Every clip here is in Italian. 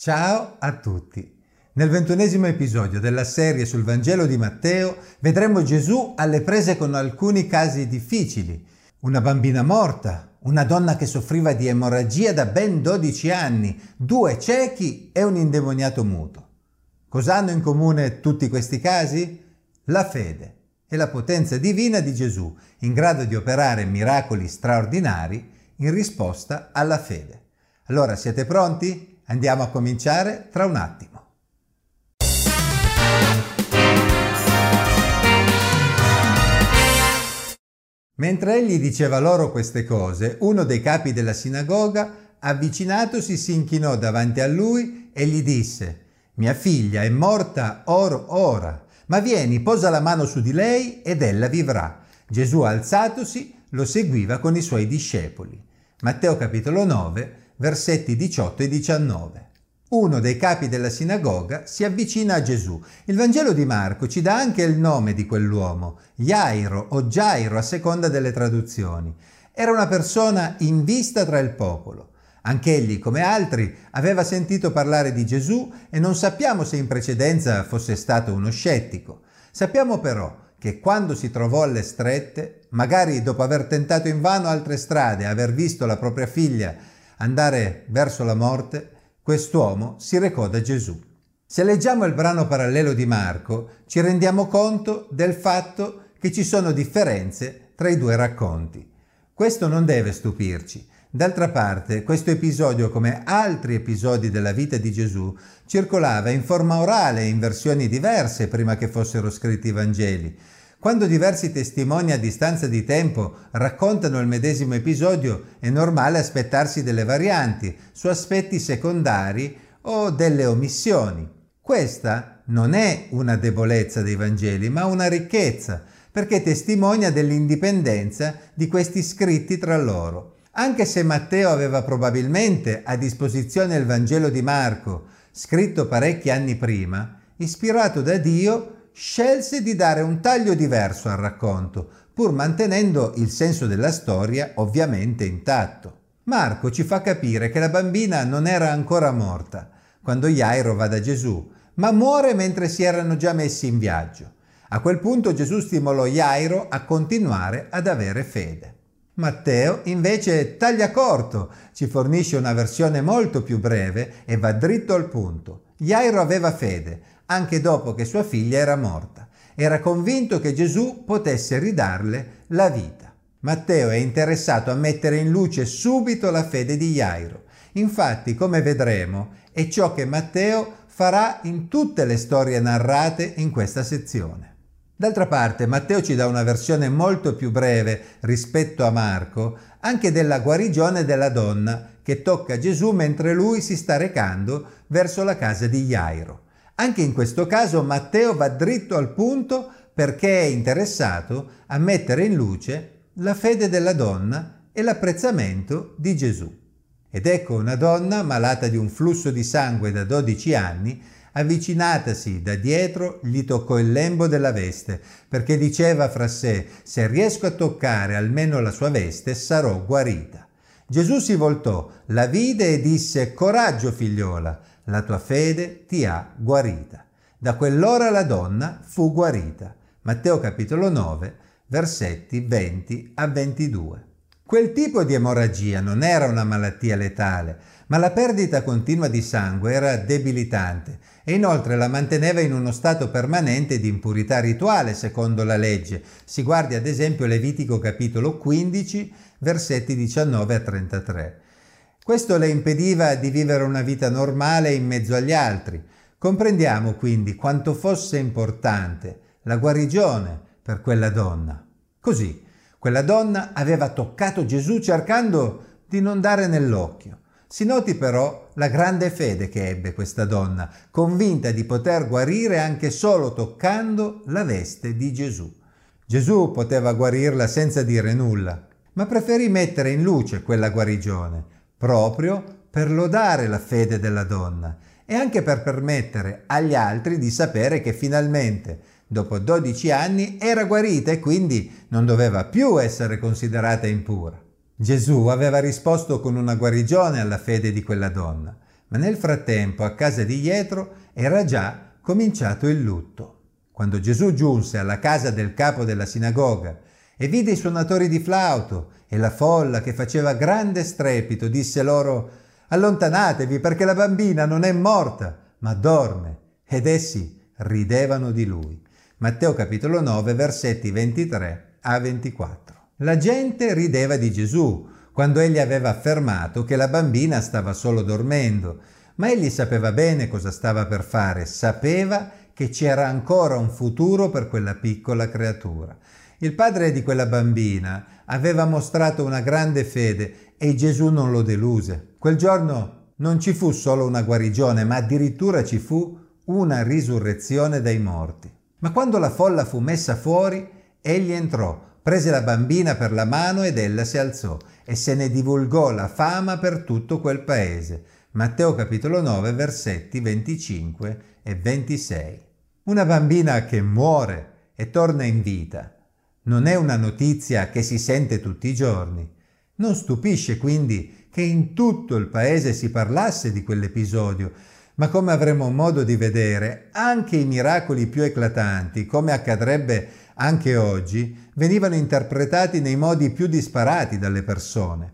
Ciao a tutti. Nel ventunesimo episodio della serie sul Vangelo di Matteo vedremo Gesù alle prese con alcuni casi difficili. Una bambina morta, una donna che soffriva di emorragia da ben 12 anni, due ciechi e un indemoniato muto. Cosa hanno in comune tutti questi casi? La fede e la potenza divina di Gesù, in grado di operare miracoli straordinari in risposta alla fede. Allora siete pronti? Andiamo a cominciare tra un attimo. Mentre egli diceva loro queste cose, uno dei capi della sinagoga, avvicinatosi, si inchinò davanti a lui e gli disse, Mia figlia è morta or ora, ma vieni, posa la mano su di lei ed ella vivrà. Gesù alzatosi lo seguiva con i suoi discepoli. Matteo capitolo 9, versetti 18 e 19. Uno dei capi della sinagoga si avvicina a Gesù. Il Vangelo di Marco ci dà anche il nome di quell'uomo, Jairo o Gairo a seconda delle traduzioni. Era una persona in vista tra il popolo. Anch'egli, come altri, aveva sentito parlare di Gesù e non sappiamo se in precedenza fosse stato uno scettico. Sappiamo però che quando si trovò alle strette, magari dopo aver tentato invano altre strade, aver visto la propria figlia andare verso la morte, quest'uomo si recò da Gesù. Se leggiamo il brano parallelo di Marco, ci rendiamo conto del fatto che ci sono differenze tra i due racconti. Questo non deve stupirci. D'altra parte, questo episodio, come altri episodi della vita di Gesù, circolava in forma orale in versioni diverse prima che fossero scritti i Vangeli. Quando diversi testimoni a distanza di tempo raccontano il medesimo episodio, è normale aspettarsi delle varianti su aspetti secondari o delle omissioni. Questa non è una debolezza dei Vangeli, ma una ricchezza, perché testimonia dell'indipendenza di questi scritti tra loro. Anche se Matteo aveva probabilmente a disposizione il Vangelo di Marco, scritto parecchi anni prima, ispirato da Dio, scelse di dare un taglio diverso al racconto, pur mantenendo il senso della storia ovviamente intatto. Marco ci fa capire che la bambina non era ancora morta quando Jairo va da Gesù, ma muore mentre si erano già messi in viaggio. A quel punto Gesù stimolò Jairo a continuare ad avere fede. Matteo invece taglia corto, ci fornisce una versione molto più breve e va dritto al punto. Jairo aveva fede, anche dopo che sua figlia era morta. Era convinto che Gesù potesse ridarle la vita. Matteo è interessato a mettere in luce subito la fede di Jairo. Infatti, come vedremo, è ciò che Matteo farà in tutte le storie narrate in questa sezione. D'altra parte, Matteo ci dà una versione molto più breve rispetto a Marco, anche della guarigione della donna che tocca Gesù mentre lui si sta recando verso la casa di Jairo. Anche in questo caso Matteo va dritto al punto perché è interessato a mettere in luce la fede della donna e l'apprezzamento di Gesù. Ed ecco una donna malata di un flusso di sangue da 12 anni, avvicinatasi da dietro, gli toccò il lembo della veste, perché diceva fra sé, se riesco a toccare almeno la sua veste, sarò guarita. Gesù si voltò, la vide e disse, coraggio figliola, la tua fede ti ha guarita. Da quell'ora la donna fu guarita. Matteo capitolo 9, versetti 20 a 22. Quel tipo di emorragia non era una malattia letale, ma la perdita continua di sangue era debilitante e inoltre la manteneva in uno stato permanente di impurità rituale secondo la legge. Si guardi ad esempio Levitico capitolo 15, versetti 19 a 33. Questo le impediva di vivere una vita normale in mezzo agli altri. Comprendiamo quindi quanto fosse importante la guarigione per quella donna. Così, quella donna aveva toccato Gesù cercando di non dare nell'occhio. Si noti però la grande fede che ebbe questa donna, convinta di poter guarire anche solo toccando la veste di Gesù. Gesù poteva guarirla senza dire nulla, ma preferì mettere in luce quella guarigione proprio per lodare la fede della donna e anche per permettere agli altri di sapere che finalmente, dopo 12 anni, era guarita e quindi non doveva più essere considerata impura. Gesù aveva risposto con una guarigione alla fede di quella donna, ma nel frattempo a casa di Jetro era già cominciato il lutto. Quando Gesù giunse alla casa del capo della sinagoga e vide i suonatori di flauto e la folla che faceva grande strepito, disse loro Allontanatevi perché la bambina non è morta, ma dorme. Ed essi ridevano di lui. Matteo capitolo 9, versetti 23 a 24. La gente rideva di Gesù quando egli aveva affermato che la bambina stava solo dormendo, ma egli sapeva bene cosa stava per fare, sapeva che c'era ancora un futuro per quella piccola creatura. Il padre di quella bambina aveva mostrato una grande fede e Gesù non lo deluse. Quel giorno non ci fu solo una guarigione, ma addirittura ci fu una risurrezione dai morti. Ma quando la folla fu messa fuori, egli entrò, prese la bambina per la mano ed ella si alzò e se ne divulgò la fama per tutto quel paese. Matteo capitolo 9 versetti 25 e 26. Una bambina che muore e torna in vita non è una notizia che si sente tutti i giorni. Non stupisce quindi che in tutto il paese si parlasse di quell'episodio, ma come avremo modo di vedere, anche i miracoli più eclatanti, come accadrebbe anche oggi, venivano interpretati nei modi più disparati dalle persone.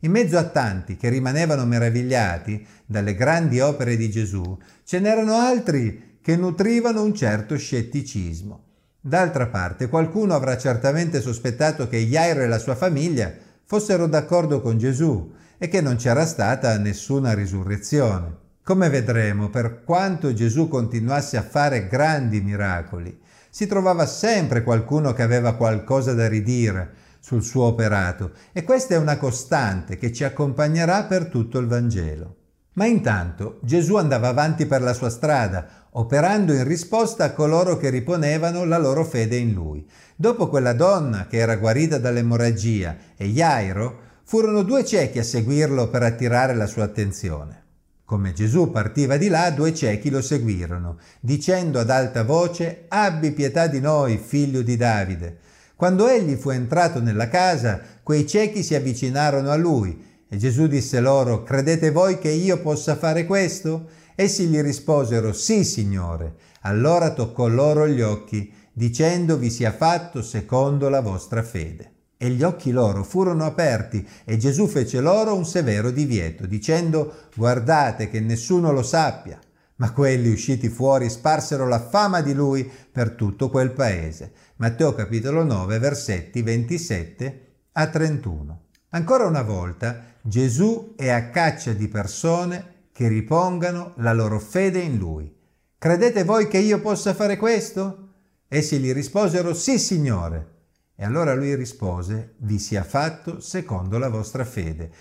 In mezzo a tanti che rimanevano meravigliati dalle grandi opere di Gesù, ce n'erano altri che nutrivano un certo scetticismo. D'altra parte, qualcuno avrà certamente sospettato che Jairo e la sua famiglia fossero d'accordo con Gesù e che non c'era stata nessuna risurrezione. Come vedremo, per quanto Gesù continuasse a fare grandi miracoli, si trovava sempre qualcuno che aveva qualcosa da ridire sul suo operato e questa è una costante che ci accompagnerà per tutto il Vangelo. Ma intanto Gesù andava avanti per la sua strada, operando in risposta a coloro che riponevano la loro fede in lui. Dopo quella donna che era guarita dall'emorragia e Jairo, furono due ciechi a seguirlo per attirare la sua attenzione. Come Gesù partiva di là, due ciechi lo seguirono, dicendo ad alta voce, Abbi pietà di noi, figlio di Davide. Quando egli fu entrato nella casa, quei ciechi si avvicinarono a lui e Gesù disse loro, Credete voi che io possa fare questo? Essi gli risposero, Sì, Signore. Allora toccò loro gli occhi, dicendo, Vi sia fatto secondo la vostra fede. E gli occhi loro furono aperti e Gesù fece loro un severo divieto, dicendo, Guardate che nessuno lo sappia. Ma quelli usciti fuori sparsero la fama di lui per tutto quel paese. Matteo capitolo 9, versetti 27 a 31. Ancora una volta Gesù è a caccia di persone che ripongano la loro fede in Lui. Credete voi che io possa fare questo? Essi gli risposero sì, Signore. E allora lui rispose, vi sia fatto secondo la vostra fede.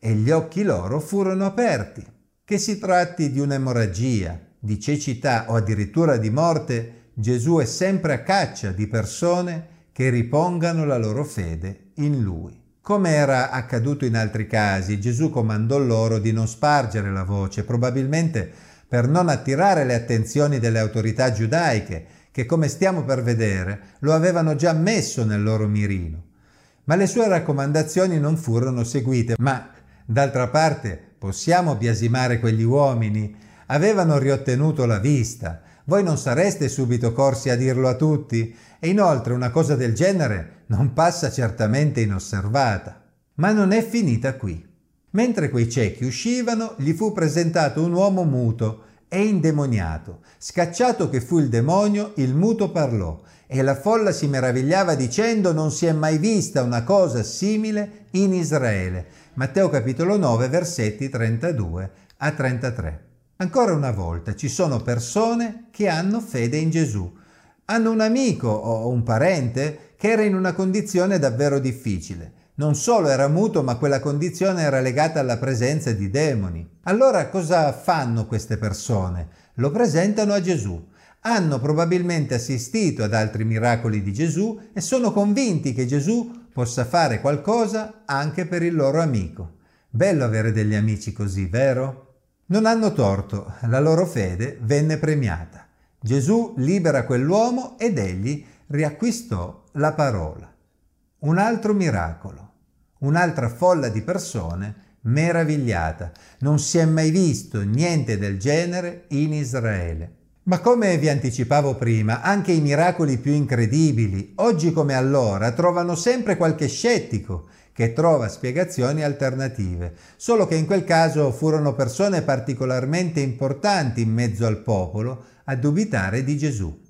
E gli occhi loro furono aperti. Che si tratti di un'emorragia, di cecità o addirittura di morte, Gesù è sempre a caccia di persone che ripongano la loro fede in Lui. Come era accaduto in altri casi, Gesù comandò loro di non spargere la voce, probabilmente per non attirare le attenzioni delle autorità giudaiche, che come stiamo per vedere lo avevano già messo nel loro mirino. Ma le sue raccomandazioni non furono seguite, ma d'altra parte possiamo biasimare quegli uomini? Avevano riottenuto la vista, voi non sareste subito corsi a dirlo a tutti? E inoltre una cosa del genere non passa certamente inosservata. Ma non è finita qui. Mentre quei ciechi uscivano, gli fu presentato un uomo muto e indemoniato. Scacciato che fu il demonio, il muto parlò e la folla si meravigliava dicendo non si è mai vista una cosa simile in Israele. Matteo capitolo 9 versetti 32 a 33. Ancora una volta ci sono persone che hanno fede in Gesù. Hanno un amico o un parente che era in una condizione davvero difficile. Non solo era muto, ma quella condizione era legata alla presenza di demoni. Allora cosa fanno queste persone? Lo presentano a Gesù. Hanno probabilmente assistito ad altri miracoli di Gesù e sono convinti che Gesù possa fare qualcosa anche per il loro amico. Bello avere degli amici così, vero? Non hanno torto, la loro fede venne premiata. Gesù libera quell'uomo ed egli riacquistò la parola. Un altro miracolo, un'altra folla di persone meravigliata. Non si è mai visto niente del genere in Israele. Ma come vi anticipavo prima, anche i miracoli più incredibili, oggi come allora, trovano sempre qualche scettico che trova spiegazioni alternative, solo che in quel caso furono persone particolarmente importanti in mezzo al popolo a dubitare di Gesù.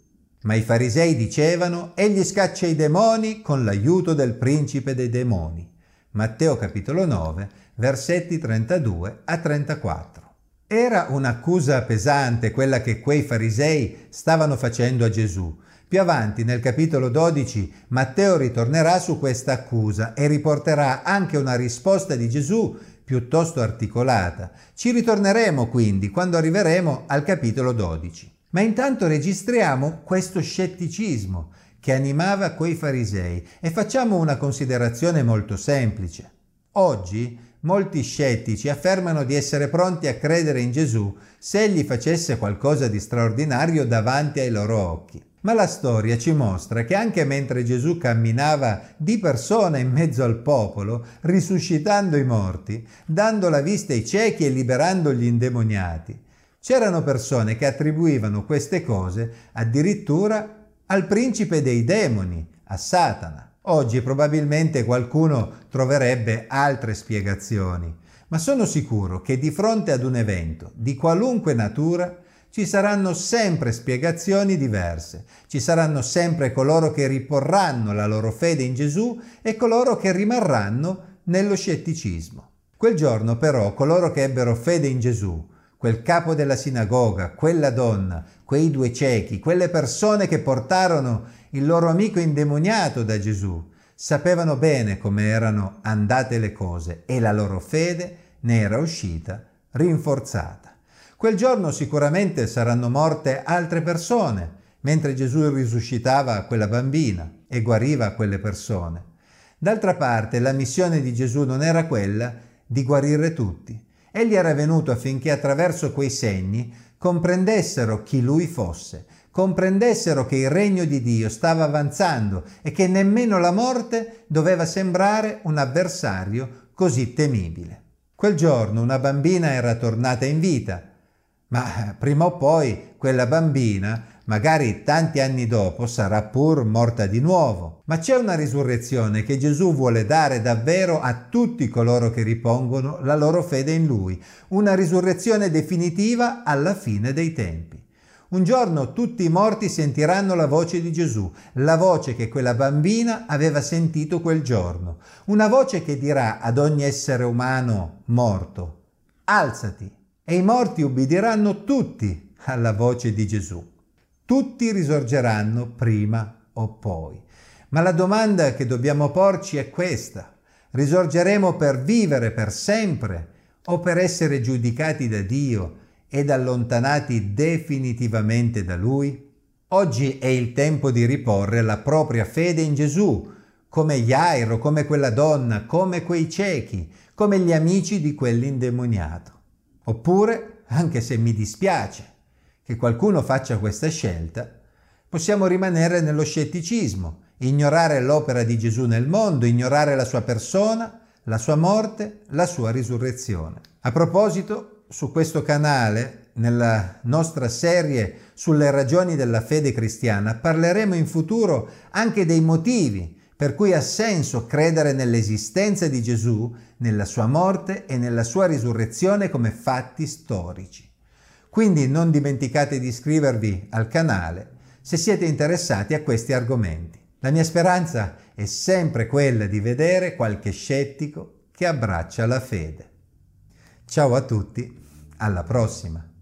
Ma i farisei dicevano, egli scaccia i demoni con l'aiuto del principe dei demoni. Matteo capitolo 9, versetti 32 a 34. Era un'accusa pesante quella che quei farisei stavano facendo a Gesù. Più avanti, nel capitolo 12, Matteo ritornerà su questa accusa e riporterà anche una risposta di Gesù piuttosto articolata. Ci ritorneremo quindi quando arriveremo al capitolo 12. Ma intanto registriamo questo scetticismo che animava quei farisei e facciamo una considerazione molto semplice. Oggi molti scettici affermano di essere pronti a credere in Gesù se egli facesse qualcosa di straordinario davanti ai loro occhi. Ma la storia ci mostra che anche mentre Gesù camminava di persona in mezzo al popolo, risuscitando i morti, dando la vista ai ciechi e liberando gli indemoniati, C'erano persone che attribuivano queste cose addirittura al principe dei demoni, a Satana. Oggi probabilmente qualcuno troverebbe altre spiegazioni, ma sono sicuro che di fronte ad un evento di qualunque natura ci saranno sempre spiegazioni diverse, ci saranno sempre coloro che riporranno la loro fede in Gesù e coloro che rimarranno nello scetticismo. Quel giorno però coloro che ebbero fede in Gesù quel capo della sinagoga, quella donna, quei due ciechi, quelle persone che portarono il loro amico indemoniato da Gesù, sapevano bene come erano andate le cose e la loro fede ne era uscita rinforzata. Quel giorno sicuramente saranno morte altre persone, mentre Gesù risuscitava quella bambina e guariva quelle persone. D'altra parte la missione di Gesù non era quella di guarire tutti, Egli era venuto affinché attraverso quei segni comprendessero chi lui fosse, comprendessero che il regno di Dio stava avanzando e che nemmeno la morte doveva sembrare un avversario così temibile. Quel giorno una bambina era tornata in vita, ma prima o poi quella bambina magari tanti anni dopo sarà pur morta di nuovo. Ma c'è una risurrezione che Gesù vuole dare davvero a tutti coloro che ripongono la loro fede in Lui, una risurrezione definitiva alla fine dei tempi. Un giorno tutti i morti sentiranno la voce di Gesù, la voce che quella bambina aveva sentito quel giorno, una voce che dirà ad ogni essere umano morto, alzati, e i morti ubbidiranno tutti alla voce di Gesù. Tutti risorgeranno prima o poi. Ma la domanda che dobbiamo porci è questa. Risorgeremo per vivere per sempre o per essere giudicati da Dio ed allontanati definitivamente da Lui? Oggi è il tempo di riporre la propria fede in Gesù, come Jairo, come quella donna, come quei ciechi, come gli amici di quell'indemoniato. Oppure, anche se mi dispiace, che qualcuno faccia questa scelta, possiamo rimanere nello scetticismo, ignorare l'opera di Gesù nel mondo, ignorare la sua persona, la sua morte, la sua risurrezione. A proposito, su questo canale, nella nostra serie sulle ragioni della fede cristiana, parleremo in futuro anche dei motivi per cui ha senso credere nell'esistenza di Gesù, nella sua morte e nella sua risurrezione come fatti storici. Quindi non dimenticate di iscrivervi al canale se siete interessati a questi argomenti. La mia speranza è sempre quella di vedere qualche scettico che abbraccia la fede. Ciao a tutti, alla prossima!